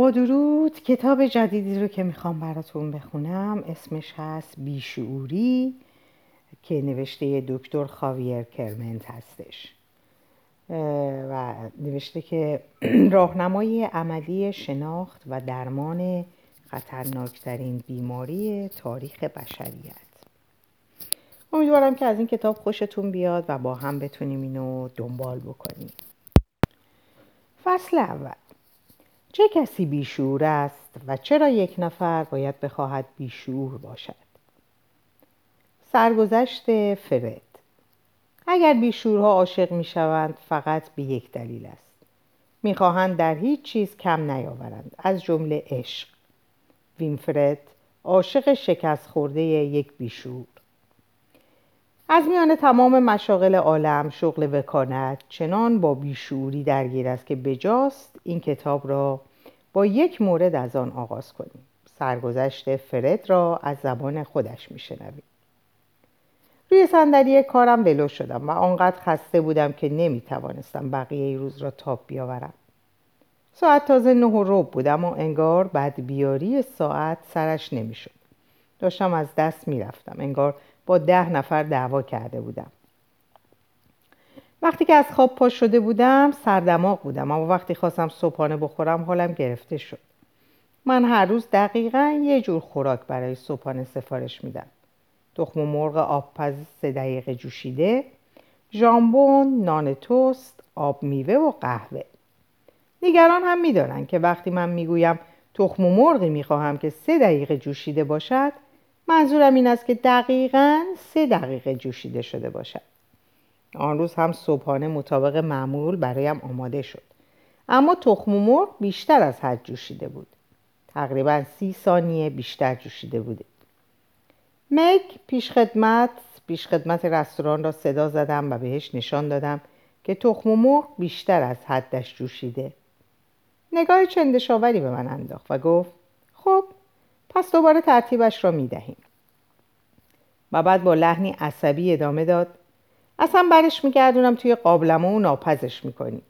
با درود کتاب جدیدی رو که می‌خوام براتون بخونم. اسمش هست بیشعوری که نوشته دکتر خاویر کرمنت هستش. و نوشته که راهنمای عملی شناخت و درمان خطرناکترین بیماری تاریخ بشریت. امیدوارم که از این کتاب خوشتون بیاد و با هم بتونیم اینو دنبال بکنیم. فصل اول. چه کسی بیشور است و چرا یک نفر باید بخواهد بیشور باشد؟ سرگذشت فرد اگر بیشورها عاشق می شوند فقط به یک دلیل است. می‌خواهند در هیچ چیز کم نیاورند از جمله عشق. وینفرد عاشق شکست خورده یک بیشور. از میان تمام مشاغل عالم شغل وکانت چنان با بیشوری درگیر است که بجاست این کتاب را با یک مورد از آن آغاز کنیم. سرگذشت فرد را از زبان خودش میشنویم. روی صندلی کارم ولو شدم و آنقدر خسته بودم که نمی‌توانستم بقیه روز را تاب بیاورم. ساعت تازه نه و روب بود اما انگار بعد بیاری ساعت سرش نمی‌شد. داشتم از دست می‌رفتم. انگار با ده نفر دعوا کرده بودم. وقتی که از خواب پا شده بودم سردماغ بودم. اما وقتی خواستم صبحانه بخورم حالم گرفته شد. من هر روز دقیقا یه جور خوراک برای صبحانه سفارش میدم. تخم مرغ آبپز سه دقیقه جوشیده ژامبون نان توست آب میوه و قهوه. نگران هم میدارن که وقتی من می‌گویم تخم مرغی می‌خواهم که سه دقیقه جوشیده باشد منظورم این است که دقیقا سه دقیقه جوشیده شده باشد. آن روز هم صبحانه مطابق معمول برایم آماده شد. اما تخم مرغ بیشتر از حد جوشیده بود. تقریبا سی ثانیه بیشتر جوشیده بوده. مگ پیشخدمت پیشخدمت رستوران را صدا زدم و بهش نشان دادم که تخم مرغ بیشتر از حدش جوشیده. نگاه چندشاوری به من انداخت و گفت خب پس دوباره ترتیبش را می دهیم. و بعد با لحنی عصبی ادامه داد اصلا برش میگردونم توی قابلمه و ناپزش می‌کنی.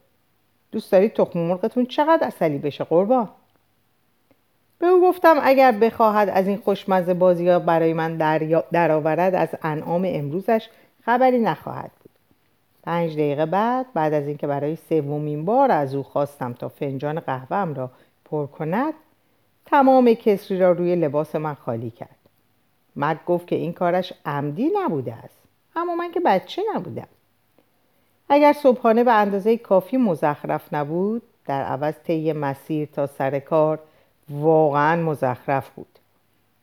دوست دارید تخم مرغتون چقدر اصلی بشه قربان؟ به او گفتم اگر بخواهد از این خوشمزه بازی ها برای من درآورد از انعام امروزش خبری نخواهد بود. پنج دقیقه بعد بعد از اینکه برای سومین بار از او خواستم تا فنجان قهوهم را پر کند تمام کسری را روی لباس من خالی کرد. مرد گفت که این کارش عمدی نبوده است. اما من که بچه نبودم. اگر صبحانه به اندازه کافی مزخرف نبود در عوض طی مسیر تا سر کار واقعا مزخرف بود.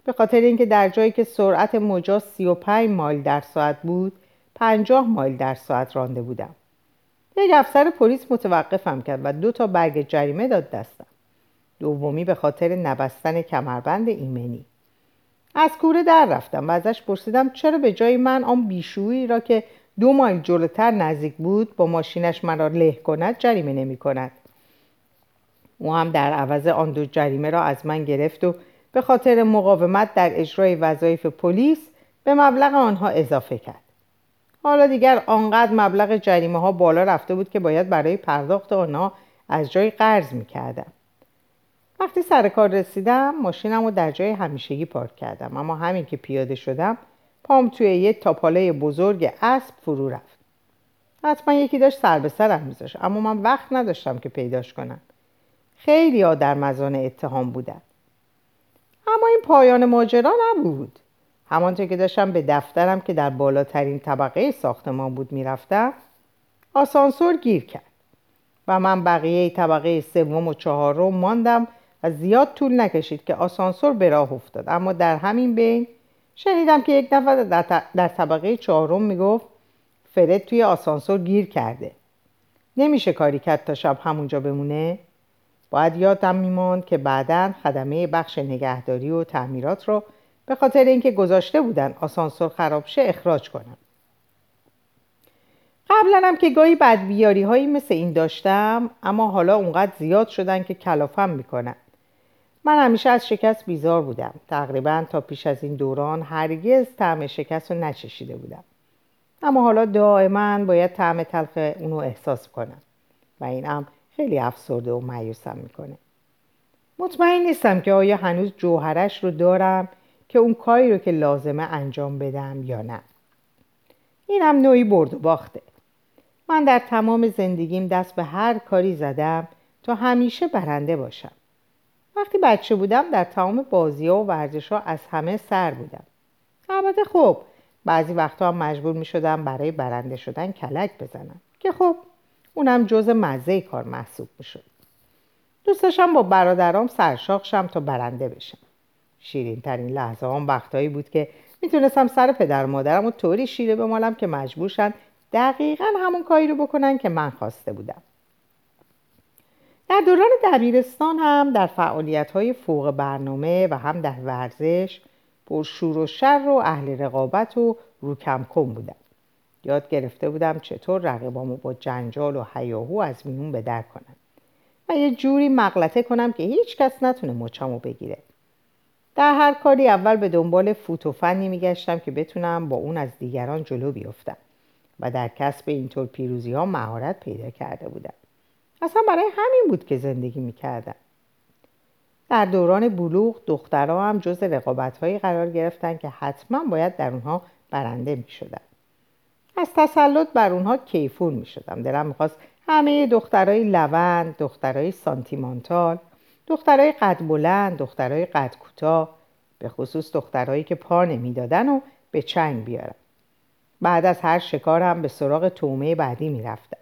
به خاطر اینکه در جایی که سرعت مجاز 35 مایل در ساعت بود 50 مایل در ساعت رانده بودم. یک افسر پلیس متوقفم کرد و دو تا برگ جریمه داد دستم. دومی به خاطر نبستن کمربند ایمنی. از کوره در رفتم و ازش پرسیدم چرا به جای من آن بیشویی را که دو مایل جلوتر نزدیک بود با ماشینش مرا له کند جریمه نمی کند او هم در عوض آن دو جریمه را از من گرفت و به خاطر مقاومت در اجرای وظایف پلیس به مبلغ آنها اضافه کرد حالا دیگر آنقدر مبلغ جریمه ها بالا رفته بود که باید برای پرداخت آنها از جای قرض می کردم. وقتی سر کار رسیدم ماشینم رو در جای همیشگی پارک کردم. اما همین که پیاده شدم پام توی یه تاپاله بزرگ اسب فرو رفت. حتما یکی داشت سر به سرم میذاشت اما من وقت نداشتم که پیداش کنم. خیلی ها در مزان اتهام بودن اما این پایان ماجرا نبود. همانطور که داشتم به دفترم که در بالاترین طبقه ساختمان بود می‌رفتم آسانسور گیر کرد و من بقیه طبقه سوم و چهارم ماندم و زیاد طول نکشید که آسانسور به راه افتاد. اما در همین بین شنیدم که یک نفر در طبقه چهارم می‌گفت فرد توی آسانسور گیر کرده. نمیشه کاری کرد تا شب همونجا بمونه. باید یادم میماند که بعدا خدمه بخش نگهداری و تعمیرات رو به خاطر اینکه گذاشته بودن آسانسور خراب شه اخراج کنم. قبلا هم که گاهی بدبیاری هایی مثل این داشتم اما حالا اونقدر زیاد شدن که کلافم می‌کنن. من همیشه از شکست بیزار بودم. تقریبا تا پیش از این دوران هرگز طعم شکست رو نچشیده بودم. اما حالا دائما باید طعم تلخ اونو احساس کنم و این هم خیلی افسرده و معیوسم می‌کنه. مطمئن نیستم که آیا هنوز جوهرش رو دارم که اون کاری رو که لازمه انجام بدم یا نه. این هم نوعی برد و باخته. من در تمام زندگیم دست به هر کاری زدم تا همیشه برنده باشم. وقتی بچه بودم در تمام بازی ها و ورزش ها از همه سر بودم. البته خب بعضی وقتا هم مجبور می شدم برای برنده شدن کلک بزنم که خب اونم جز مزه کار محسوب می شد. دوست داشتم با برادرام سرشاق شم تا برنده بشم. شیرین ترین لحظه هم وقتهایی بود که می‌تونستم سر پدر و مادرم و طوری شیره بمالم که مجبور شن دقیقا همون کاری رو بکنن که من خواسته بودم. در دوران دبیرستان هم در فعالیت های فوق برنامه و هم در ورزش پر شور و شر و اهل رقابت و روکم کن بودم یاد گرفته بودم چطور رقیبامو با جنجال و حیاهو از میون به در کنم و یه جوری مغلطه کنم که هیچ کس نتونه مچامو بگیره. در هر کاری اول به دنبال فوت و فنی میگشتم که بتونم با اون از دیگران جلو بیفتم و در کسب اینطور پیروزی ها مهارت پیدا کرده بودم. اصلا برای همین بود که زندگی می‌کردم در دوران بلوغ دخترها هم جز رقابت هایی قرار گرفتن که حتما باید در اونها برنده می شدن. از تسلط بر اونها کیفون می شدم. دلم می‌خواست همه دخترای لوند، دخترای سانتیمانتال، دخترای قد بلند، دخترای قد کوتاه، به خصوص دخترهایی که پا نمی‌دادن و به چنگ بیارم. بعد از هر شکارم به سراغ تومه بعدی می‌رفتم.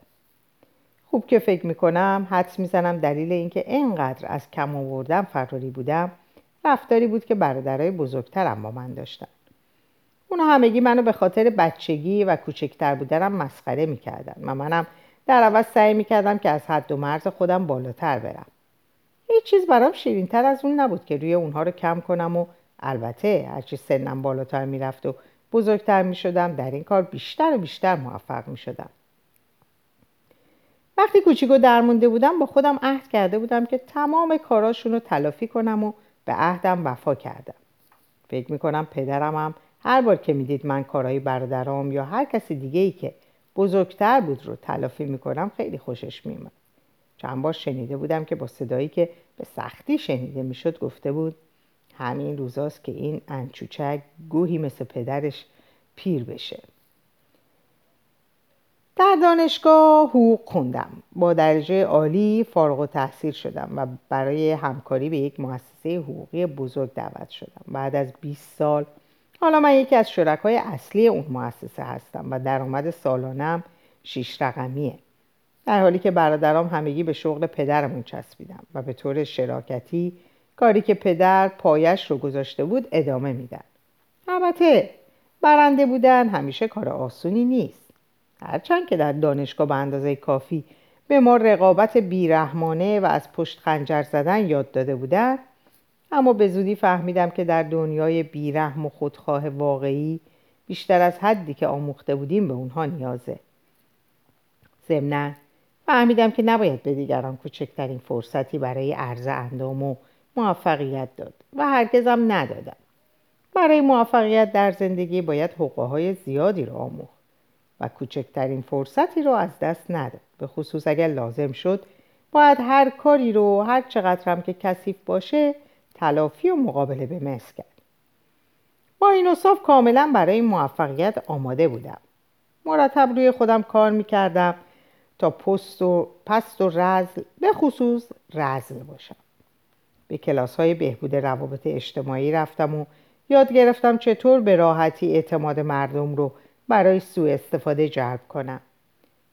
خوب که فکر می‌کنم حدس می‌زنم دلیل اینکه اینقدر از کم آوردم فراری بودم رفتاری بود که برادرای بزرگترم با من داشتن. اونا همگی منو به خاطر بچگی و کوچکتر بودنم مسخره می‌کردن و منم در عوض سعی می‌کردم که از حد و مرز خودم بالاتر برم. هیچ چیز برام شیرینتر از اون نبود که روی اونها رو کم کنم و البته هرچی سنم بالاتر می‌رفت و بزرگتر می‌شدم در این کار بیشتر و بیشتر موفق می‌شدم. وقتی کوچیکو درمونده بودم با خودم عهد کرده بودم که تمام کاراشون رو تلافی کنم و به عهدم وفا کردم. فکر می‌کنم پدرم هم هر بار که می‌دید من کارهای برادرام یا هر کسی دیگه ای که بزرگتر بود رو تلافی می‌کنم خیلی خوشش میومد چند بار شنیده بودم که با صدایی که به سختی شنیده می‌شد گفته بود همین روزاست که این انچوچک گوهی مثل پدرش پیر بشه. در دانشگاه حقوق خوندم. با درجه عالی فارغ و تحصیل شدم و برای همکاری به یک مؤسسه حقوقی بزرگ دعوت شدم. بعد از 20 سال حالا من یکی از شرکای اصلی اون مؤسسه هستم و درآمد سالانم شیش رقمیه. در حالی که برادرام همگی به شغل پدرمون چسبیدم و به طور شراکتی کاری که پدر پایش رو گذاشته بود ادامه میدن. البته برنده بودن همیشه کار آسونی نیست. هرچند که در دانشگاه به اندازه کافی به ما رقابت بیرحمانه و از پشت خنجر زدن یاد داده بودند اما به زودی فهمیدم که در دنیای بیرحم و خودخواه واقعی بیشتر از حدی که آموخته بودیم به اونها نیازه. ضمنا فهمیدم که نباید به دیگران کوچکترین فرصتی برای عرض اندام و موفقیت داد و هرگزم ندادم. برای موفقیت در زندگی باید حقوقهای زیادی رو آموخت. و کوچکترین فرصتی رو از دست نداد به خصوص اگر لازم شد باید هر کاری رو هر چقدر هم که کثیف باشه تلافی و مقابله به مثل کرد. با این اصاف کاملا برای موفقیت آماده بودم. مرتب روی خودم کار می‌کردم تا پست و پست و رزل به خصوص رزل باشم. به کلاس های بهبود روابط اجتماعی رفتم و یاد گرفتم چطور به راحتی اعتماد مردم رو برای سوء استفاده جلب کنم.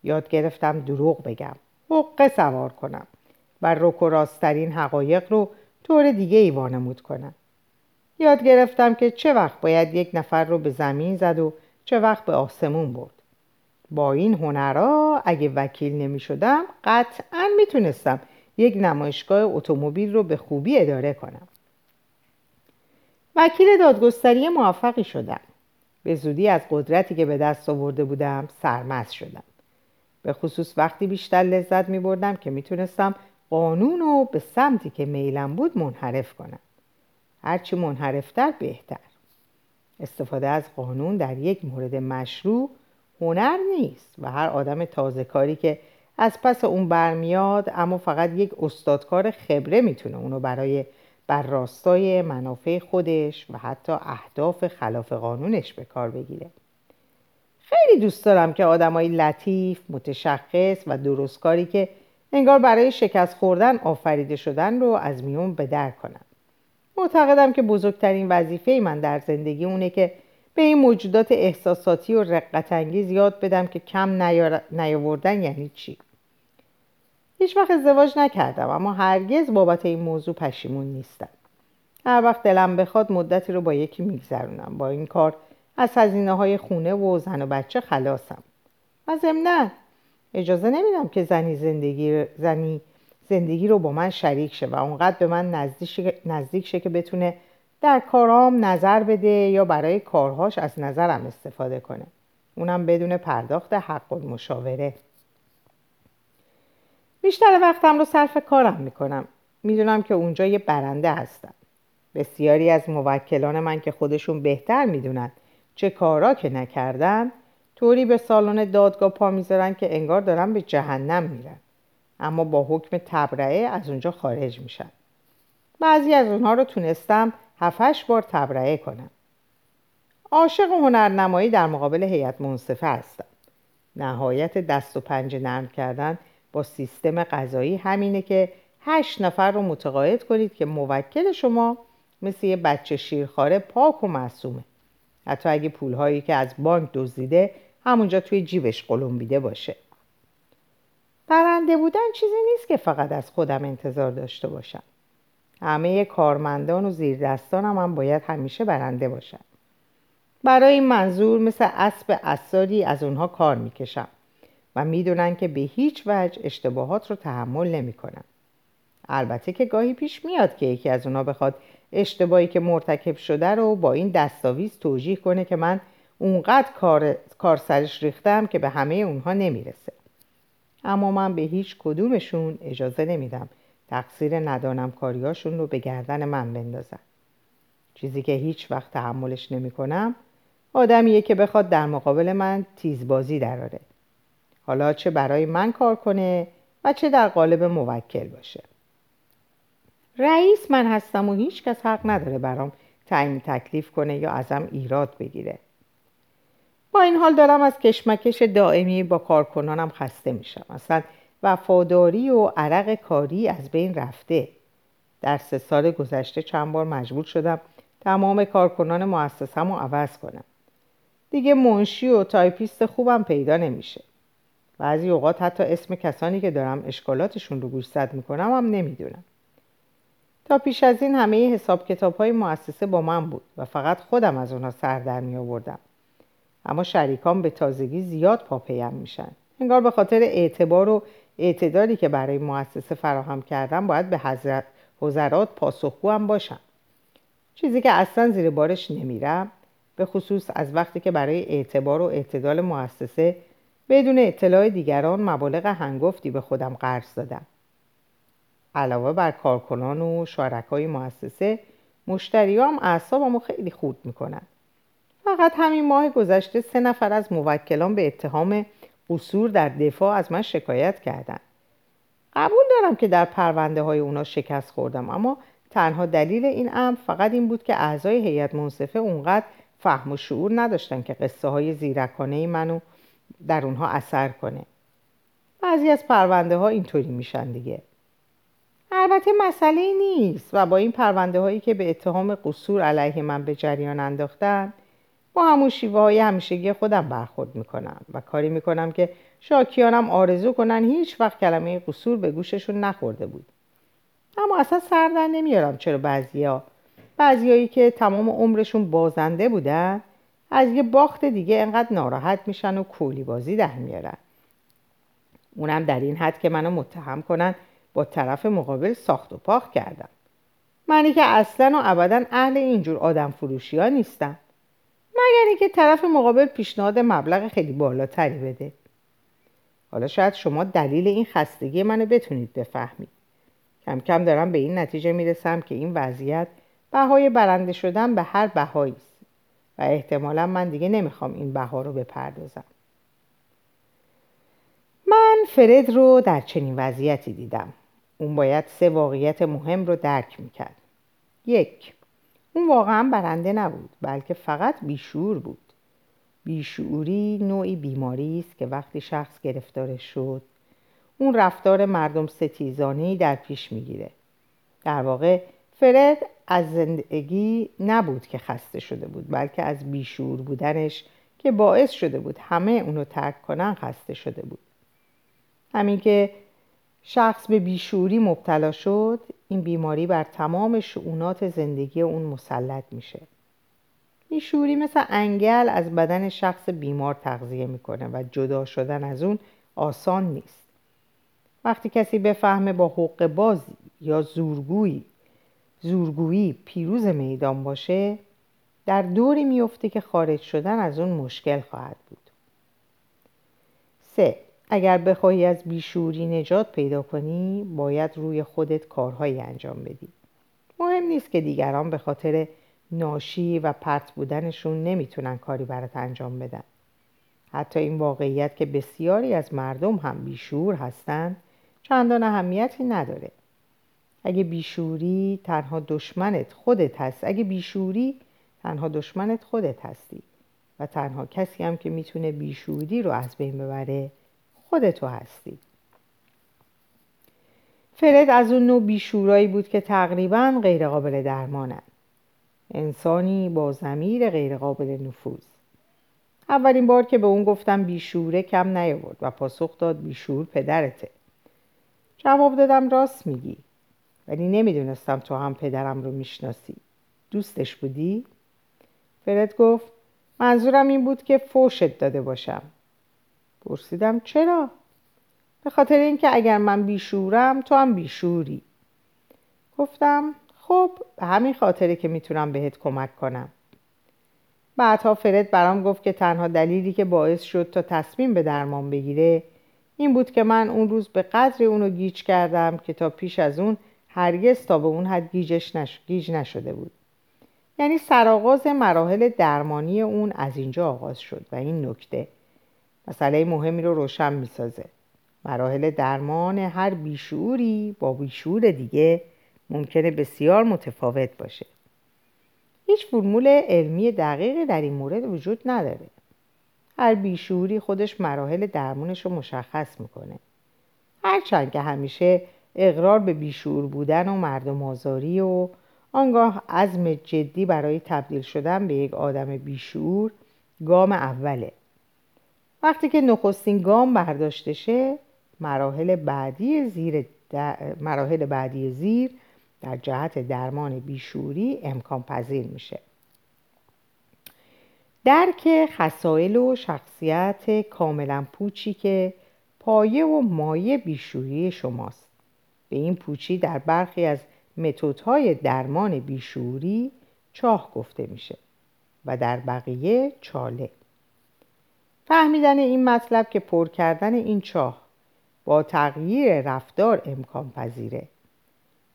یاد گرفتم دروغ بگم. حقه سوار کنم و رک و راستترین حقایق رو طور دیگه ای وانمود کنم. یاد گرفتم که چه وقت باید یک نفر رو به زمین زد و چه وقت به آسمون برد. با این هنرها اگه وکیل نمی شدم قطعا می‌تونستم یک نمایشگاه اتومبیل رو به خوبی اداره کنم. وکیل دادگستری موفقی شدم. به زودی از قدرتی که به دست آورده بودم سرمست شدم. به خصوص وقتی بیشتر لذت می بردم که می‌تونستم قانون رو به سمتی که میلم بود منحرف کنم. هرچی منحرفتر بهتر. استفاده از قانون در یک مورد مشروع هنر نیست و هر آدم تازه کاری که از پس اون برمیاد اما فقط یک استادکار خبره می‌تونه اونو برای بر راستای منافع خودش و حتی اهداف خلاف قانونش به کار بگیره. خیلی دوست دارم که آدمای لطیف، متشخص و درستکاری که انگار برای شکست خوردن آفریده شدن رو از میون به در کنم معتقدم که بزرگترین وظیفه من در زندگی اونه که به این موجودات احساساتی و رقت انگیز یاد بدم که کم نیاوردن یعنی چی؟ هیچ وقت ازدواج نکردم اما هرگز بابت این موضوع پشیمون نیستم. هر وقت دلم بخواد مدتی رو با یکی میگذرونم. با این کار از هزینه های خونه و زن و بچه خلاصم. و ضمنا اجازه نمیدم که زنی زندگی زنی زندگی رو با من شریک شه و اونقدر به من نزدیک شه که بتونه در کارام نظر بده یا برای کارهاش از نظرم استفاده کنه. اونم بدون پرداخت حق المشاوره. بیشتر وقتم رو صرف کارم می‌کنم. می‌دونم که اونجا یه برنده هستم. بسیاری از موکلان من که خودشون بهتر می‌دونن چه کارا که نکردن طوری به سالن دادگاه پا می‌ذارن که انگار دارن به جهنم میرن. اما با حکم تبرعه از اونجا خارج میشن بعضی از اونها رو تونستم هفتش بار تبرعه کنم. عاشق هنرنمایی در مقابل هیئت منصفه هستم. نهایت دست و پنجه نرم کردن با سیستم غذایی همینه که هشت نفر رو متقاعد کنید که موکل شما مثل یه بچه شیرخواره پاک و معصومه. حتی اگه پولهایی که از بانک دزدیده همونجا توی جیبش قلمبیده باشه. برنده بودن چیزی نیست که فقط از خودم انتظار داشته باشم. همه کارمندان و زیردستانم هم باید همیشه برنده باشن. برای این منظور مثل اسب اثاری از اونها کار می‌کشم. و می‌دونن که به هیچ وجه اشتباهات رو تحمل نمی‌کنم البته که گاهی پیش میاد که یکی از اونها بخواد اشتباهی که مرتکب شده رو با این دستاویز توجیه کنه که من اونقدر کار, کار سرش ریختم که به همه اونها نمی‌رسه. اما من به هیچ کدومشون اجازه نمیدم. تقصیر ندانم کاریاشون رو به گردن من بندازن. چیزی که هیچ وقت تحملش نمی کنم آدمیه که بخواد در مقابل من تیزبازی دراره حالا چه برای من کار کنه و چه در قالب موکل باشه. رئیس من هستم و هیچ کس حق نداره برام تعیین تکلیف کنه یا ازم ایراد بگیره. با این حال دارم از کشمکش دائمی با کارکنانم خسته میشم. اصلا وفاداری و عرق کاری از بین رفته. در سه سال گذشته چند بار مجبور شدم تمام کارکنان مؤسسم رو عوض کنم. دیگه منشی و تایپیست خوبم پیدا نمیشه. بعضی اوقات حتی اسم کسانی که دارم اشکالاتشون رو گوشزد می‌کنم هم نمی‌دونم. تا پیش از این همه حساب کتاب های مؤسسه با من بود و فقط خودم از اونها سر در می آوردم اما شریکان به تازگی زیاد پاپیم میشن. انگار به خاطر اعتبار و اعتدالی که برای مؤسسه فراهم کردم باید به حضرت حضرات پاسخگو هم باشم. چیزی که اصلا زیر بارش نمیرم به خصوص از وقتی که برای اعتبار و اعتدال مؤسسه بدون اطلاع دیگران مبالغ هنگفتی به خودم قرض دادم. علاوه بر کارکنان و شارکای مؤسسه مشتریام اعصابمو خیلی خورد می‌کنن. فقط همین ماه گذشته سه نفر از موکلان به اتهام قصور در دفاع از من شکایت کردند. قبول دارم که در پرونده های اونا شکست خوردم اما تنها دلیل این امر فقط این بود که اعضای هیئت منصفه اونقدر فهم و شعور نداشتن که قصه های زیرکانه منو در اونها اثر کنه. بعضی از پرونده ها اینطوری میشن دیگه. البته مسئله نیست و با این پرونده هایی که به اتهام قصور علیه من به جریان انداختن با همون شیوه های همیشگی خودم برخورد می‌کنم و کاری می‌کنم که شاکیانم آرزو کنن هیچ وقت کلمه قصور به گوششون نخورده بود. اما اصلا سردن نمیارم چرا بعضیا بعضیایی که تمام عمرشون بازنده بودن از یه باخت دیگه انقدر ناراحت میشن و کولی بازی در میارن. اونم در این حد که منو متهم کنن با طرف مقابل ساخت و پاخ کردم. منی که اصلا و ابدا اهل اینجور آدم فروشی ها نیستم. مگر اینکه طرف مقابل پیشنهاد مبلغ خیلی بالاتری بده. حالا شاید شما دلیل این خستگی منو بتونید بفهمید. کم کم دارم به این نتیجه می‌رسم که این وضعیت بهای برنده شدن به هر بهایی است. احتمالا من دیگه نمی‌خوام این بها رو بپردازم. من فرد رو در چنین وضعیتی دیدم. اون باید سه واقعیت مهم رو درک می‌کرد. یک اون واقعا برنده نبود بلکه فقط بیشور بود. بیشعوری نوعی بیماری است که وقتی شخص گرفتارش شد اون رفتار مردم ستیزانه در پیش می‌گیره. در واقع فرد از زندگی نبود که خسته شده بود بلکه از بیشور بودنش که باعث شده بود همه اونو ترک کنن خسته شده بود. همین که شخص به بیشوری مبتلا شد این بیماری بر تمام شعونات زندگی اون مسلط میشه. بیشوری مثل انگل از بدن شخص بیمار تغذیه می‌کنه و جدا شدن از اون آسان نیست. وقتی کسی بفهمه با حق بازی یا زورگویی زورگویی پیروز میدان باشه در دوری میفته که خارج شدن از اون مشکل خواهد بود. سه اگر بخواهی از بیشوری نجات پیدا کنی باید روی خودت کارهایی انجام بدی. مهم نیست که دیگران به خاطر ناشی و پرت بودنشون نمی‌تونن کاری برات انجام بدن. حتی این واقعیت که بسیاری از مردم هم بیشور هستند چندان اهمیتی نداره. اگه بیشوری تنها دشمنت خودت هست اگه بیشوری تنها دشمنت خودت هستی. و تنها کسی هم که می‌تونه بیشوری رو از بین ببره خودتو هستی. فرد از اون نوع بیشورایی بود که تقریبا غیرقابل درمانن. انسانی با زمیر غیرقابل نفوذ. اولین بار که به اون گفتم بیشوره کم نیاورد و پاسخ داد بیشور پدرته. جواب دادم راست میگی. ولی نمی‌دونستم تو هم پدرم رو می‌شناسی دوستش بودی؟ فرد گفت منظورم این بود که فوشت داده باشم پرسیدم چرا؟ به خاطر اینکه اگر من بیشورم تو هم بیشوری گفتم خب به همین خاطره که می‌تونم بهت کمک کنم بعدها فرد برام گفت که تنها دلیلی که باعث شد تا تصمیم به درمان بگیره این بود که من اون روز به قدری اونو گیج کردم که تا پیش از اون هرگز تا به اون حد گیجش نش... گیج نشده بود. یعنی سرآغاز مراحل درمانی اون از اینجا آغاز شد و این نکته. مسئله مهمی رو روشن می‌سازه. مراحل درمان هر بیشعوری با بیشعور دیگه ممکنه بسیار متفاوت باشه. هیچ فرمول علمی دقیقی در این مورد وجود نداره. هر بیشعوری خودش مراحل درمونش رو مشخص می‌کنه. هرچند که همیشه اقرار به بیشعور بودن و مردم آزاری و آنگاه عزم جدی برای تبدیل شدن به یک آدم بیشعور گام اوله. وقتی که نخستین گام برداشته شه مراحل بعدی زیر مراحل بعدی زیر در جهت درمان بیشوری امکان پذیر میشه. درک خسائل و شخصیت کاملا پوچی که پایه و مایه بیشوری شماست. به این پوچی در برخی از متدهای درمان بیشوری چاه گفته میشه و در بقیه چاله. فهمیدن این مطلب که پر کردن این چاه با تغییر رفتار امکان پذیره.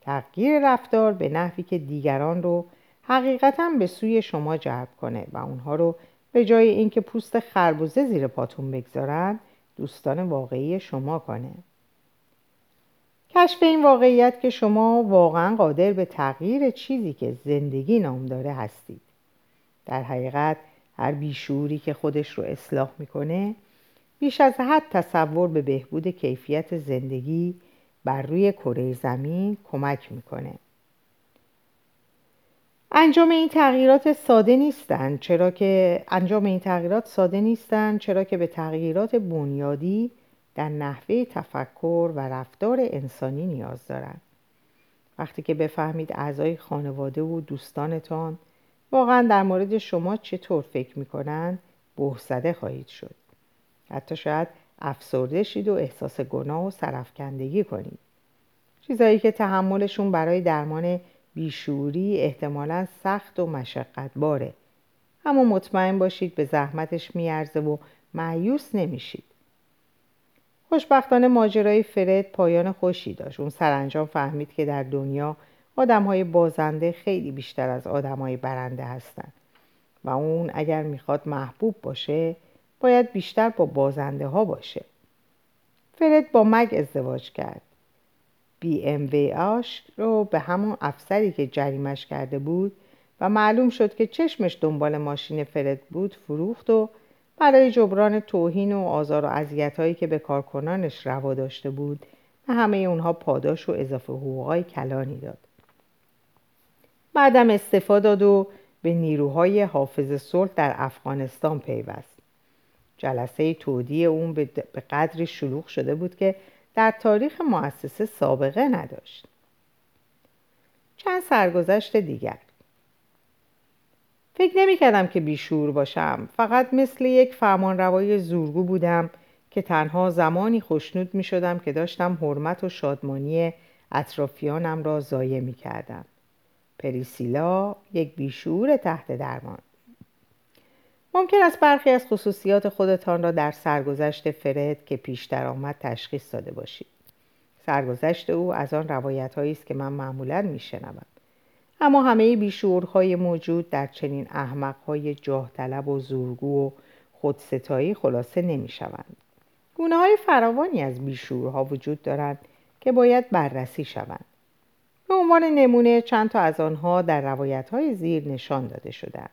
تغییر رفتار به نحوی که دیگران رو حقیقتا به سوی شما جلب کنه و اونها رو به جای اینکه پوست خربوزه زیر پاتون بگذارن دوستان واقعی شما کنه. کشف این واقعیت که شما واقعا قادر به تغییر چیزی که زندگی نام داره هستید. در حقیقت هر بیشوری که خودش رو اصلاح می‌کنه بیش از حد تصور به بهبود کیفیت زندگی بر روی کره زمین کمک می‌کنه. انجام این تغییرات ساده نیستند چرا که انجام این تغییرات ساده نیستند چرا که به تغییرات بنیادی در نحوه تفکر و رفتار انسانی نیاز دارند. وقتی که بفهمید اعضای خانواده و دوستانتان واقعا در مورد شما چطور فکر می‌کنن بهزده خواهید شد. حتی شاید افسرده شید و احساس گناه و سرفکندگی کنید. چیزایی که تحملشون برای درمان بیشوری احتمالا سخت و مشقت باره اما مطمئن باشید به زحمتش میارزه و معیوس نمیشید. خوشبختانه ماجرای فرد پایان خوشی داشت. اون سرانجام فهمید که در دنیا آدم های بازنده خیلی بیشتر از آدم های برنده هستند و اون اگر می‌خواد محبوب باشه باید بیشتر با بازنده ها باشه. فرد با مگ ازدواج کرد. بی ام وی آش رو به همون افسری که جریمش کرده بود و معلوم شد که چشمش دنبال ماشین فرد بود فروخت و برای جبران توهین و آزار و هایی که به کارکنانش روا داشته بود و همه اونها پاداش و اضافه حقوقای کلانی داد. بعدم استفاده داد و به نیروهای حافظ صلح در افغانستان پیوست. جلسه تودی اون به قدری شلوغ شده بود که در تاریخ مؤسسه سابقه نداشت. چند سرگذشت دیگر. فکر نمی کردم که بیشور باشم. فقط مثل یک فرمانروای زورگو بودم که تنها زمانی خوشنود می شدم که داشتم حرمت و شادمانی اطرافیانم را ضایع می کردم پریسیلا یک بیشور تحت درمان. ممکن است برخی از خصوصیات خودتان را در سرگذشت فرد که پیشتر آمد تشخیص داده باشید. سرگذشت او از آن روایت است که من معمولا میشنوم. اما همه بیشورهای موجود در چنین احمقهای جاه طلب و زورگو و خودستایی خلاصه نمی شوند. گونه های فراوانی از بیشورها وجود دارند که باید بررسی شوند. به عنوان نمونه چند تا از آنها در روایت های زیر نشان داده شدند.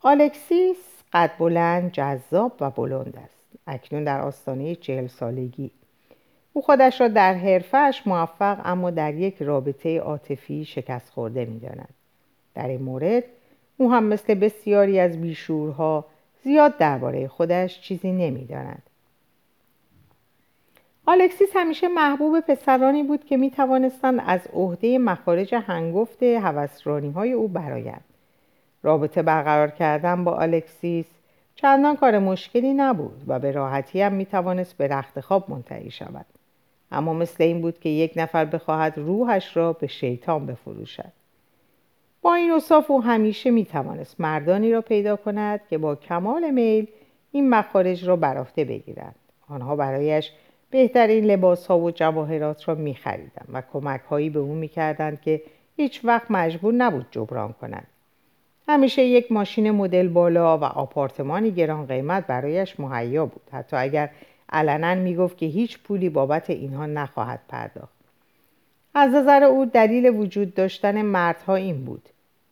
آلکسیس قد بلند، جذاب و بلند است. اکنون در آستانه چهل سالگی او خودش را در حرفش موفق اما در یک رابطه عاطفی شکست خورده می داند. در این مورد او هم مثل بسیاری از بیشورها زیاد درباره خودش چیزی نمی داند. آلکسیس همیشه محبوب پسرانی بود که می توانستند از عهده مخارج هنگفت هوسرانی های او برایند. رابطه برقرار کردن با آلکسیس چندان کار مشکلی نبود و به راحتی هم می توانست به رخت خواب منتهی شود. اما مثل این بود که یک نفر بخواهد روحش را به شیطان بفروشد. با این اصاف او همیشه می توانست مردانی را پیدا کند که با کمال میل این مخارج را برافته بگیرند. آنها برایش بهترین لباس ها و جواهرات را می خریدن و کمک هایی به او می کردند که هیچ وقت مجبور نبود جبران کند همیشه یک ماشین مدل بالا و آپارتمانی گران قیمت برایش مهیا بود. حتی اگر علنا می‌گفت که هیچ پولی بابت اینها نخواهد پرداخت. از نظر او دلیل وجود داشتن مردها این بود.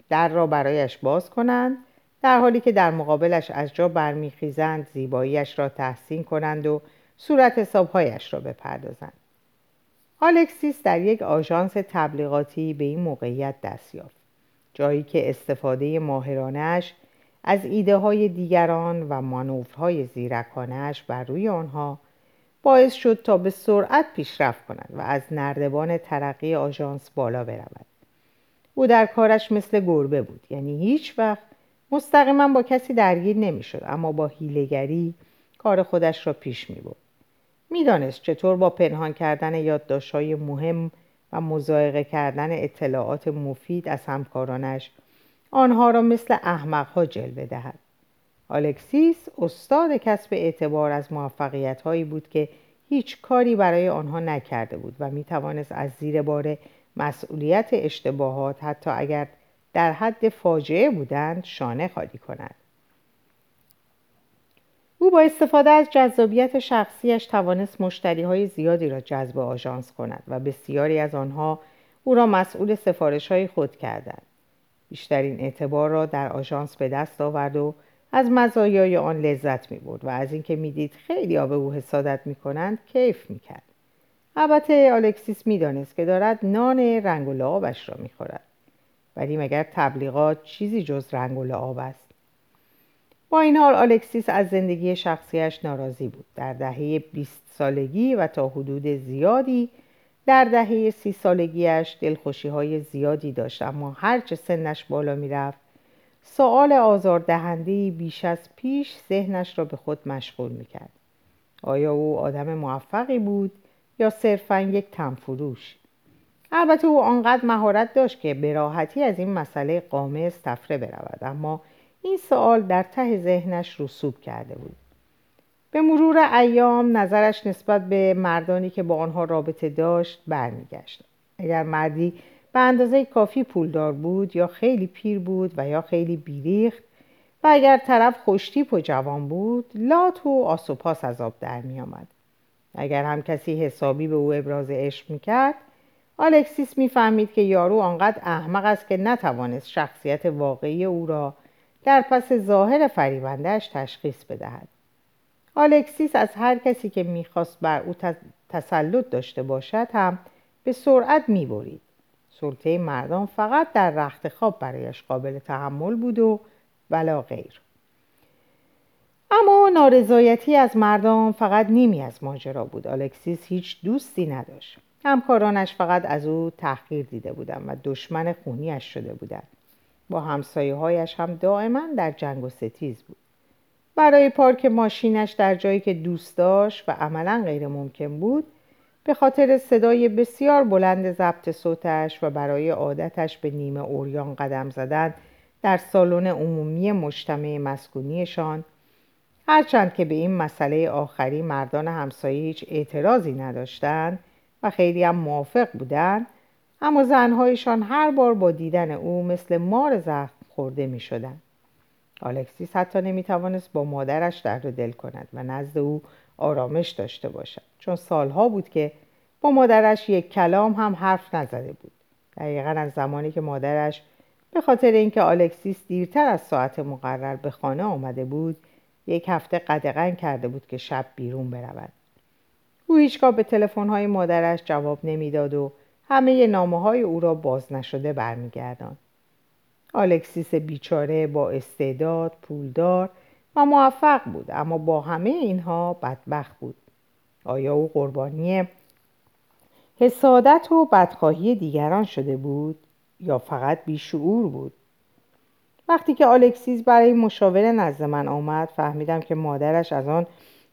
در را برایش باز کنند در حالی که در مقابلش از جا برمیخیزند زیباییش را تحسین کنند و صورت حسابهایش را بپردازند. آلکسیس در یک آژانس تبلیغاتی به این موقعیت دست یافت. جایی که استفاده ماهرانش از ایده های دیگران و مانورهای زیرکانش بر روی آنها باعث شد تا به سرعت پیشرفت کند و از نردبان ترقی آژانس بالا برود. او در کارش مثل گربه بود یعنی هیچ وقت مستقیما با کسی درگیر نمی‌شد اما با هیلگری کار خودش را پیش می برد می‌دانست چطور با پنهان کردن یادداشت‌های مهم و مزایقه کردن اطلاعات مفید از همکارانش آنها را مثل احمقها جلوه دهد. آلکسیس استاد کسب اعتبار از موفقیت هایی بود که هیچ کاری برای آنها نکرده بود و می توانست از زیر بار مسئولیت اشتباهات حتی اگر در حد فاجعه بودند شانه خالی کند. او با استفاده از جذابیت شخصیش توانست مشتری های زیادی را جذب آژانس کند و بسیاری از آنها او را مسئول سفارش های خود کردند. بیشترین اعتبار را در آژانس به دست آورد و از مزایای آن لذت می برد و از اینکه می‌دید خیلی به او حسادت می کنند کیف می کرد. البته آلکسیس می‌دانست که دارد نان رنگ و لعابش را می‌خورد. ولی مگر تبلیغات چیزی جز رنگ و لعاب است؟ با این حال آلکسیس از زندگی شخصیش ناراضی بود. در دهه 20 سالگی و تا حدود زیادی در دهه سی سالگیش دلخوشی های زیادی داشت اما هرچه سنش بالا می‌رفت سوال آزاردهنده بیش از پیش ذهنش را به خود مشغول می‌کرد. آیا او آدم موفقی بود یا صرفا یک تنفروش؟ البته او آنقدر مهارت داشت که به راحتی از این مسئله قامز تفره برود اما این سوال در ته ذهنش رسوب کرده بود. به مرور ایام نظرش نسبت به مردانی که با آنها رابطه داشت برمیگشت اگر مردی به اندازه کافی پولدار بود یا خیلی پیر بود و یا خیلی بیریخت و اگر طرف خوشتیپ و جوان بود لات و آسوپاس از آب در می. اگر هم کسی حسابی به او ابراز عشق می‌کرد آلکسیس می‌فهمید که یارو آنقدر احمق است که نتوانست شخصیت واقعی او را در پس ظاهر فریبندهش تشخیص بدهد آلکسیس از هر کسی که می‌خواست بر او تسلط داشته باشد هم به سرعت می‌برید. سلطه مردم فقط در رخت خواب برایش قابل تحمل بود و ولا غیر. اما نارضایتی از مردم فقط نیمی از ماجرا بود. آلکسیس هیچ دوستی نداشت. همکارانش فقط از او تحقیر دیده بودند و دشمن خونیش شده بودند. با همسایه هایش هم دائما در جنگ و ستیز بود. برای پارک ماشینش در جایی که دوست داشت و عملا غیر ممکن بود به خاطر صدای بسیار بلند ضبط صوتش و برای عادتش به نیمه اوریان قدم زدن در سالن عمومی مجتمع مسکونیشان هرچند که به این مسئله آخری مردان همسایه هیچ اعتراضی نداشتند و خیلی هم موافق بودند اما زنهایشان هر بار با دیدن او مثل مار زخم خورده می شدن. آلکسیس حتی نمی توانست با مادرش درد دل کند و نزد او آرامش داشته باشد. چون سالها بود که با مادرش یک کلام هم حرف نزده بود. دقیقا از زمانی که مادرش به خاطر اینکه آلکسیس دیرتر از ساعت مقرر به خانه آمده بود یک هفته قدغن کرده بود که شب بیرون برود. او هیچگاه به تلفن‌های مادرش جواب نمی‌داد و همه نامه های او را باز نشده برمیگرداند. آلکسیس بیچاره با استعداد، پولدار و موفق بود اما با همه اینها بدبخت بود. آیا او قربانی حسادت و بدخواهی دیگران شده بود یا فقط بیشعور بود؟ وقتی که آلکسیس برای مشاوره نزد من آمد فهمیدم که مادرش از آن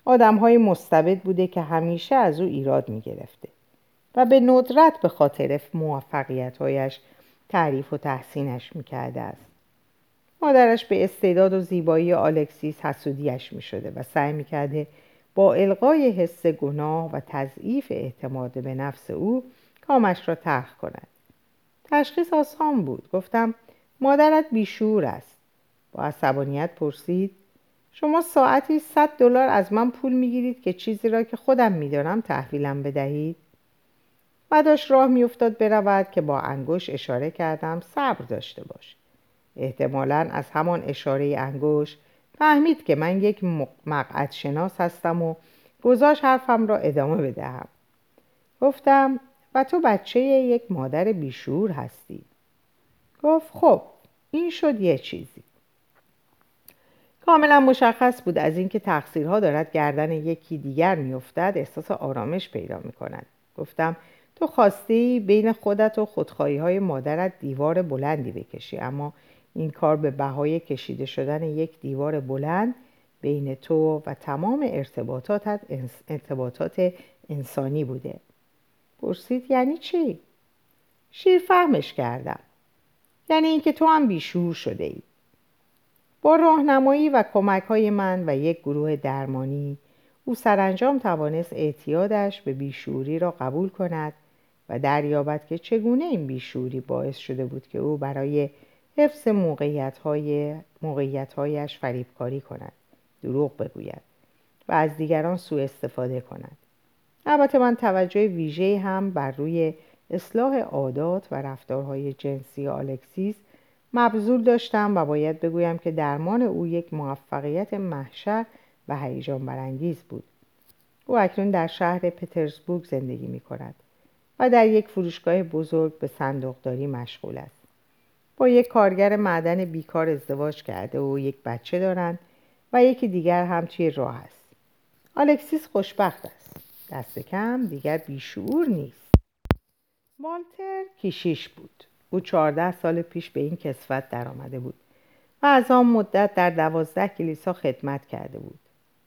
آدم های مستبد بوده که همیشه از او ایراد می گرفته و به ندرت به خاطر موفقیتهایش تعریف و تحسینش می کرده است. مادرش به استعداد و زیبایی آلکسیس حسودیش می شده و سعی می کرده با القای حس گناه و تضعیف اعتماد به نفس او کامش را ترخ کند. تشخیص آسان بود. گفتم مادرت بیشور است. با عصبانیت پرسید شما ساعتی 100 دلار از من پول می‌گیرید که چیزی را که خودم می‌دانم تحویلم بدهید و راه میافتاد برود که با انگوش اشاره کردم صبر داشته باش. احتمالا از همان اشاره انگوش فهمید که من یک مقعد شناس هستم و گذاشت حرفم را ادامه بدهم. گفتم و تو بچه یک مادر بیشور هستی. گفت خب این شد یه چیزی. کاملا مشخص بود از اینکه تقصیرها دارد گردن یکی دیگر میافتد احساس آرامش پیدا می کند گفتم تو خواستی بین خودت و خودخواهی های مادرت دیوار بلندی بکشی اما این کار به بهای کشیده شدن یک دیوار بلند بین تو و تمام ارتباطاتت ارتباطات انسانی بوده. پرسید یعنی چی؟ شیر فهمش کردم. یعنی اینکه تو هم بیشور شده ای با راهنمایی و کمک های من و یک گروه درمانی او سرانجام توانست اعتیادش به بیشوری را قبول کند و دریابد که چگونه این بیشوری باعث شده بود که او برای حفظ موقعیت موقعیتهایش فریبکاری کند دروغ بگوید و از دیگران سوء استفاده کند. البته من توجه ویژه هم بر روی اصلاح عادات و رفتارهای جنسی آلکسیس مبذول داشتم و باید بگویم که درمان او یک موفقیت محشر و هیجان برانگیز بود. او اکنون در شهر پترزبورگ زندگی می کند و در یک فروشگاه بزرگ به صندوقداری مشغول است. با یک کارگر معدن بیکار ازدواج کرده و یک بچه دارند و یکی دیگر هم توی راه است. آلکسیس خوشبخت است. دست کم دیگر بیشعور نیست. والتر کیشیش بود. او چهارده سال پیش به این کسفت درآمده بود و از آن مدت در دوازده کلیسا خدمت کرده بود.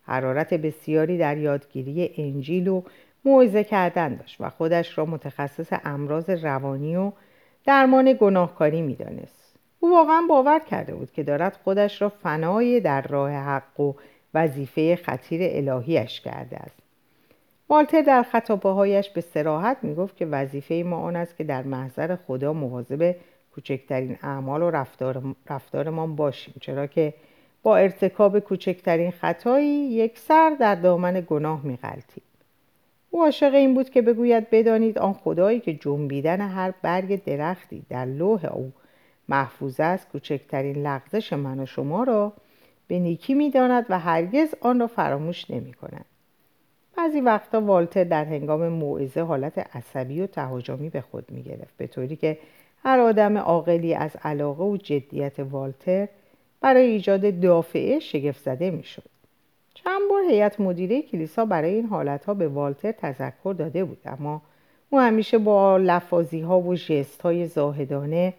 حرارت بسیاری در یادگیری انجیل و موعظه کردن داشت و خودش را متخصص امراض روانی و درمان گناهکاری می‌دانست. او واقعا باور کرده بود که دارد خودش را فنای در راه حق و وظیفه خطیر الهیش کرده است. والتر در خطابهایش به سراحت می‌گفت که وظیفه ما آن است که در محضر خدا مواظب کوچکترین اعمال و رفتار رفتارمان باشیم چرا که با ارتکاب کوچکترین خطایی یک سر در دامن گناه میغلطیم. او عاشق این بود که بگوید بدانید آن خدایی که جنبیدن هر برگ درختی در لوح او محفوظ است کوچکترین لغزش من و شما را به نیکی می‌داند و هرگز آن را فراموش نمی کند. بعضی وقتا والتر در هنگام موعظه حالت عصبی و تهاجمی به خود می گرفت به طوری که هر آدم عاقلی از علاقه و جدیت والتر برای ایجاد دافعه شگفت زده می شد. چند بار هیئت مدیره کلیسا برای این حالتها به والتر تذکر داده بود اما او همیشه با لفاظی ها و جست های زاهدانه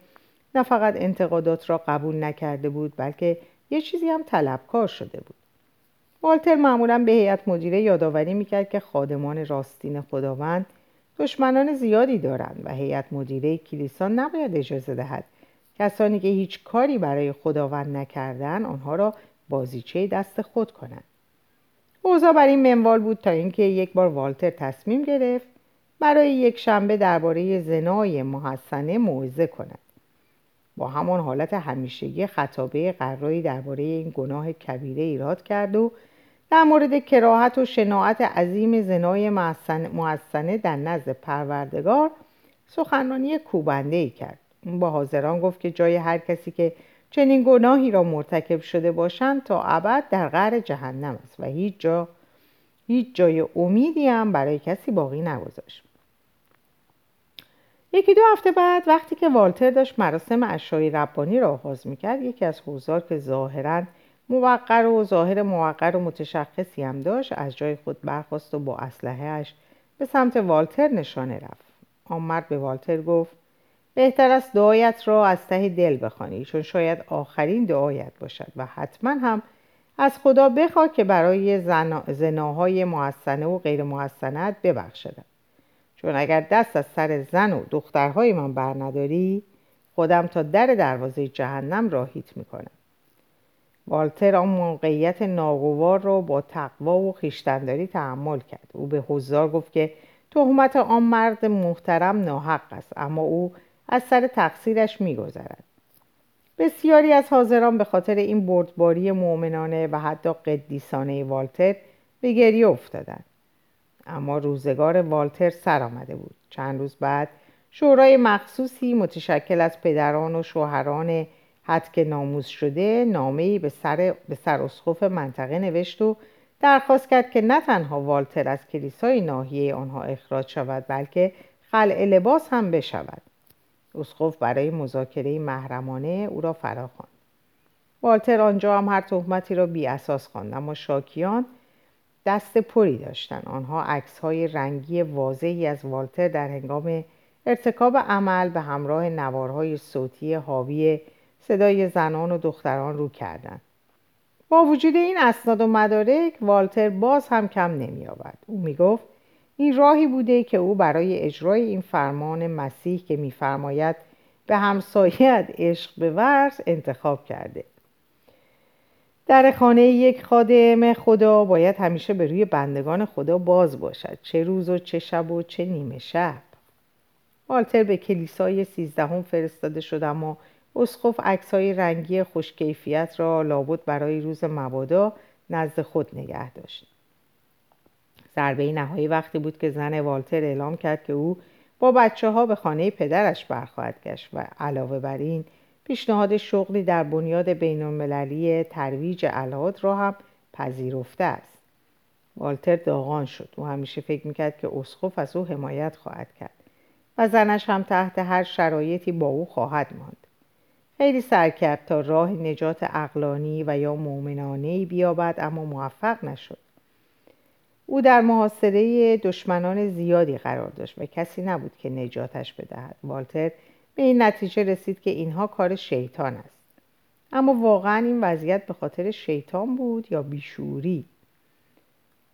نه فقط انتقادات را قبول نکرده بود بلکه یه چیزی هم طلبکار شده بود. والتر معمولا به هیئت مدیره یادآوری می‌کرد که خادمان راستین خداوند دشمنان زیادی دارند و هیئت مدیره کلیسا نباید اجازه دهد کسانی که هیچ کاری برای خداوند نکردن آنها را بازیچه دست خود کنند. اوضاع بر این منوال بود تا اینکه یک بار والتر تصمیم گرفت برای یک شنبه درباره زنای محسنه موعظه کند. با همان حالت همیشگی خطابه قرایی درباره این گناه کبیره ایراد کرد و در مورد کراهت و شناعت عظیم زنای محسنه در نزد پروردگار سخنرانی کوبنده ای کرد. با حاضران گفت که جای هر کسی که چنین گناهی را مرتکب شده باشند تا ابد در غر جهنم است و هیچ جا هیچ جای امیدی هم برای کسی باقی نگذاشت. یکی دو هفته بعد وقتی که والتر داشت مراسم اشای ربانی را آغاز می‌کرد یکی از حضار که ظاهرا موقر و ظاهر موقر و متشخصی هم داشت از جای خود برخواست و با اسلحهاش به سمت والتر نشانه رفت. آن مرد به والتر گفت بهتر است دعایت را از ته دل بخوانی چون شاید آخرین دعایت باشد و حتما هم از خدا بخوا که برای زناهای محسنه و غیر محسنت ببخشد چون اگر دست از سر زن و دخترهای من بر نداری خودم تا در دروازه جهنم راهیت می‌کنم. والتر آن موقعیت ناگوار را با تقوا و خیشتنداری تحمل کرد. او به حضار گفت که تهمت آن مرد محترم ناحق است اما او از سر تقصیرش میگذرد. بسیاری از حاضران به خاطر این بردباری مؤمنانه و حتی قدیسانه والتر به گریه افتادند. اما روزگار والتر سر آمده بود. چند روز بعد شورای مخصوصی متشکل از پدران و شوهران حدک ناموز شده نامه‌ای به سر به سر اسقف منطقه نوشت و درخواست کرد که نه تنها والتر از کلیسای ناحیه آنها اخراج شود بلکه خلع لباس هم بشود. اسقف برای مذاکره محرمانه او را فرا خواند والتر آنجا هم هر تهمتی را بی اساس خواند اما شاکیان دست پری داشتند. آنها عکس های رنگی واضحی از والتر در هنگام ارتکاب عمل به همراه نوارهای صوتی حاوی صدای زنان و دختران رو کردند. با وجود این اسناد و مدارک والتر باز هم کم نمی آورد او می گفت این راهی بوده که او برای اجرای این فرمان مسیح که میفرماید به همسایت عشق بورز انتخاب کرده. در خانه یک خادم خدا باید همیشه به روی بندگان خدا باز باشد چه روز و چه شب و چه نیمه شب. والتر به کلیسای سیزدهم فرستاده شد اما اسقف عکسهای رنگی خوشکیفیت را لابد برای روز مبادا نزد خود نگه داشت. ضربه نهایی وقتی بود که زن والتر اعلام کرد که او با بچه ها به خانه پدرش برخواهد گشت و علاوه بر این پیشنهاد شغلی در بنیاد بین المللی ترویج الهاد را هم پذیرفته است. والتر داغان شد. او همیشه فکر می‌کرد که اسقف از او حمایت خواهد کرد و زنش هم تحت هر شرایطی با او خواهد ماند. خیلی سر کرد تا راه نجات اقلانی و یا مؤمنانه بیابد اما موفق نشد. او در محاصره دشمنان زیادی قرار داشت و کسی نبود که نجاتش بدهد. والتر به این نتیجه رسید که اینها کار شیطان است. اما واقعا این وضعیت به خاطر شیطان بود یا بیشوری؟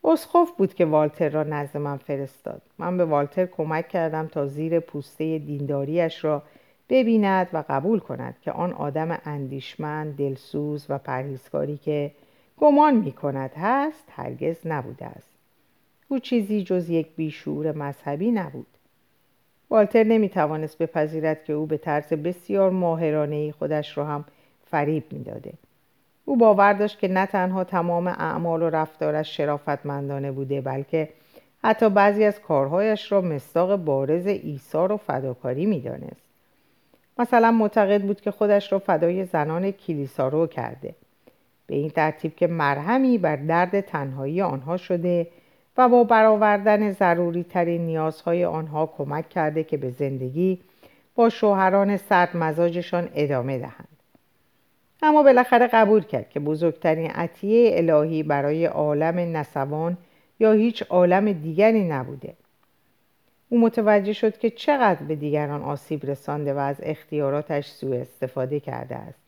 اسخف بود که والتر را نزد من فرستاد. من به والتر کمک کردم تا زیر پوسته دینداریش را ببیند و قبول کند که آن آدم اندیشمند دلسوز و پرهیزکاری که گمان می کند هست هرگز نبوده است. او چیزی جز یک بیشور مذهبی نبود. والتر نمی توانست بپذیرد که او به طرز بسیار ماهرانه خودش را هم فریب می‌داده. او باور داشت که نه تنها تمام اعمال و رفتارش شرافتمندانه بوده بلکه حتی بعضی از کارهایش را مستاق بارز ایثار و فداکاری می‌دانست. مثلا معتقد بود که خودش را فدای زنان کلیسا رو کرده. به این ترتیب که مرهمی بر درد تنهایی آنها شده و با برآوردن ضروری ترین نیازهای آنها کمک کرده که به زندگی با شوهران سرد مزاجشان ادامه دهند. اما بالاخره قبول کرد که بزرگترین عطیه الهی برای عالم نسوان یا هیچ عالم دیگری نبوده. او متوجه شد که چقدر به دیگران آسیب رسانده و از اختیاراتش سوء استفاده کرده است.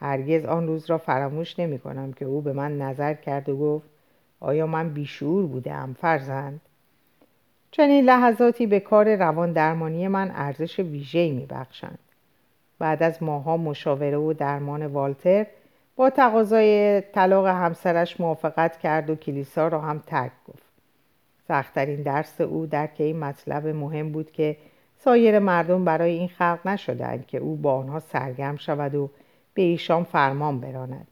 هرگز آن روز را فراموش نمی کنم که او به من نظر کرد و گفت آیا من بیشور بودم فرزند؟ چنین لحظاتی به کار روان درمانی من ارزش ویژه‌ای میبخشند. بعد از ماها مشاوره و درمان والتر با تقاضای طلاق همسرش موافقت کرد و کلیسا را هم ترک گفت. سختترین درس او درک این مطلب مهم بود که سایر مردم برای این خلق نشدند که او با آنها سرگرم شود و به ایشان فرمان براند.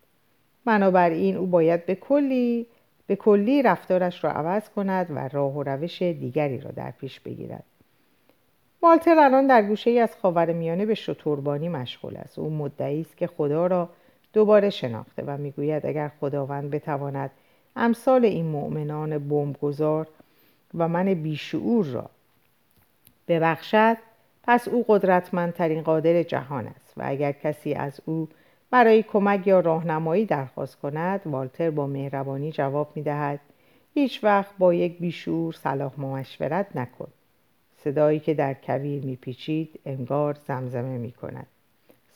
بنابراین او باید به کلی به کلی رفتارش را عوض کند و راه و روش دیگری را در پیش بگیرد. والتر الان در گوشه ای از خاورمیانه به شتربانی مشغول است. او مدعی است که خدا را دوباره شناخته و می‌گوید اگر خداوند بتواند امثال این مؤمنان بمبگذار و من بیشعور را ببخشد پس او قدرتمندترین قادر جهان است و اگر کسی از او برای کمک یا راهنمایی درخواست کند والتر با مهربانی جواب می دهد هیچ وقت با یک بیشور صلاح مشورت نکن. صدایی که در کویر میپیچید انگار زمزمه می کند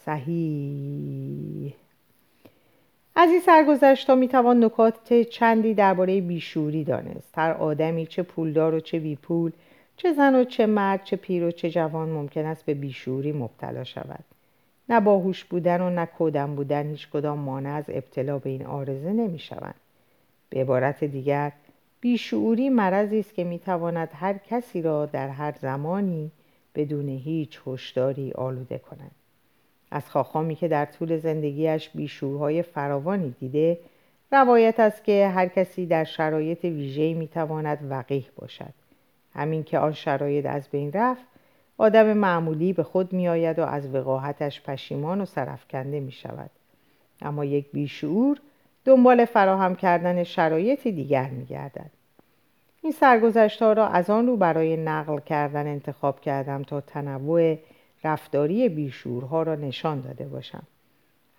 صحیح. از این سرگذشت می توان نکات چندی درباره بیشوری دانست. هر آدمی چه پولدار و چه بیپول چه زن و چه مرد چه پیر و چه جوان ممکن است به بیشوری مبتلا شود. نه باهوش بودن و نه کودن بودن هیچ کدام مانع از ابتلا به این آرزه نمی شوند. به عبارت دیگر بیشعوری مرضی است که می تواند هر کسی را در هر زمانی بدون هیچ هشداری آلوده کند از خاخامی که در طول زندگیش بیشورهای فراوانی دیده روایت است که هر کسی در شرایط ویژه‌ای می‌تواند وقیح باشد همین که آن شرایط از بین رفت آدم معمولی به خود می آید و از وقاحتش پشیمان و سرفکنده می شود. اما یک بیشعور دنبال فراهم کردن شرایط دیگر می گردد. این سرگذشت را از آن رو برای نقل کردن انتخاب کردم تا تنوع رفتاری بیشورها را نشان داده باشم.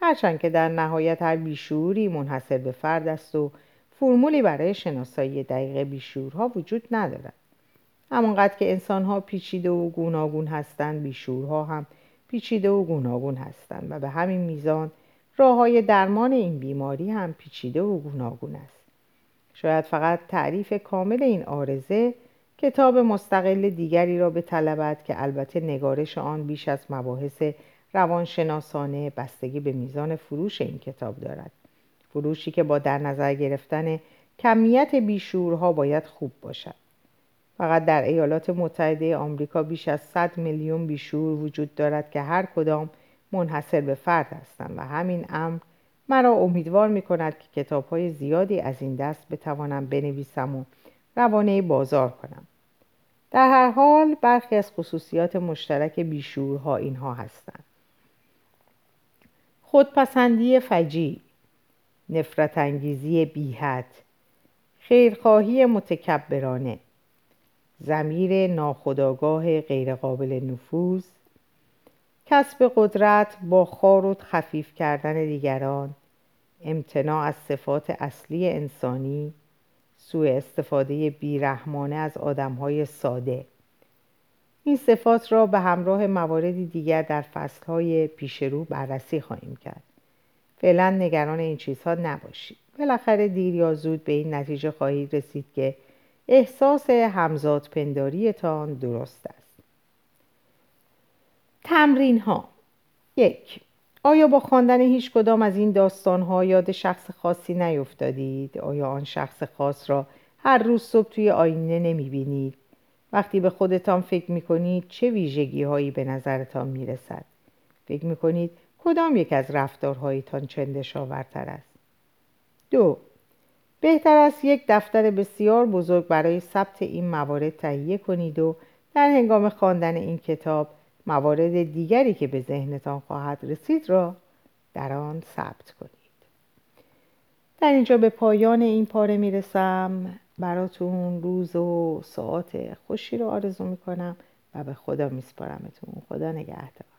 هرچند که در نهایت هر بیشوری منحصر به فرد است و فرمولی برای شناسایی دقیق بیشورها وجود ندارد. همانقدر که انسان ها پیچیده و گوناگون هستند بیشورها هم پیچیده و گوناگون هستند و به همین میزان راه های درمان این بیماری هم پیچیده و گوناگون است. شاید فقط تعریف کامل این آرزه کتاب مستقل دیگری را بطلبد که البته نگارش آن بیش از مباحث روانشناسانه بستگی به میزان فروش این کتاب دارد. فروشی که با در نظر گرفتن کمیت بیشورها باید خوب باشد. فقط در ایالات متحده آمریکا بیش از 100 میلیون بیشور وجود دارد که هر کدام منحصر به فرد هستند و همین امر مرا امیدوار می کند که کتاب های زیادی از این دست بتوانم بنویسم و روانه بازار کنم. در هر حال برخی از خصوصیات مشترک بیشورها اینها هستند. خودپسندی فجی نفرت انگیزی بیحد خیرخواهی متکبرانه زمیر ناخداگاه غیرقابل نفوذ کسب قدرت با خار و خفیف کردن دیگران امتناع از صفات اصلی انسانی سوء استفاده بیرحمانه از آدمهای ساده. این صفات را به همراه مواردی دیگر در فصلهای پیش رو بررسی خواهیم کرد. فعلا نگران این چیزها نباشید. بالاخره دیر یا زود به این نتیجه خواهید رسید که احساس همزاد پنداریتان درست است تمرین ها یک آیا با خواندن هیچ کدام از این داستان ها یاد شخص خاصی نیفتادید؟ آیا آن شخص خاص را هر روز صبح توی آینه نمی بینید؟ وقتی به خودتان فکر می کنید چه ویژگی هایی به نظرتان می رسد؟ فکر می کنید کدام یک از رفتارهایتان چندش آورتر است؟ دو بهتر است یک دفتر بسیار بزرگ برای ثبت این موارد تهیه کنید و در هنگام خواندن این کتاب موارد دیگری که به ذهنتان خواهد رسید را در آن ثبت کنید. در اینجا به پایان این پاره می‌رسم. براتون روز و ساعت خوشی رو آرزو می‌کنم و به خدا میسپارمتون. خدا نگهدار.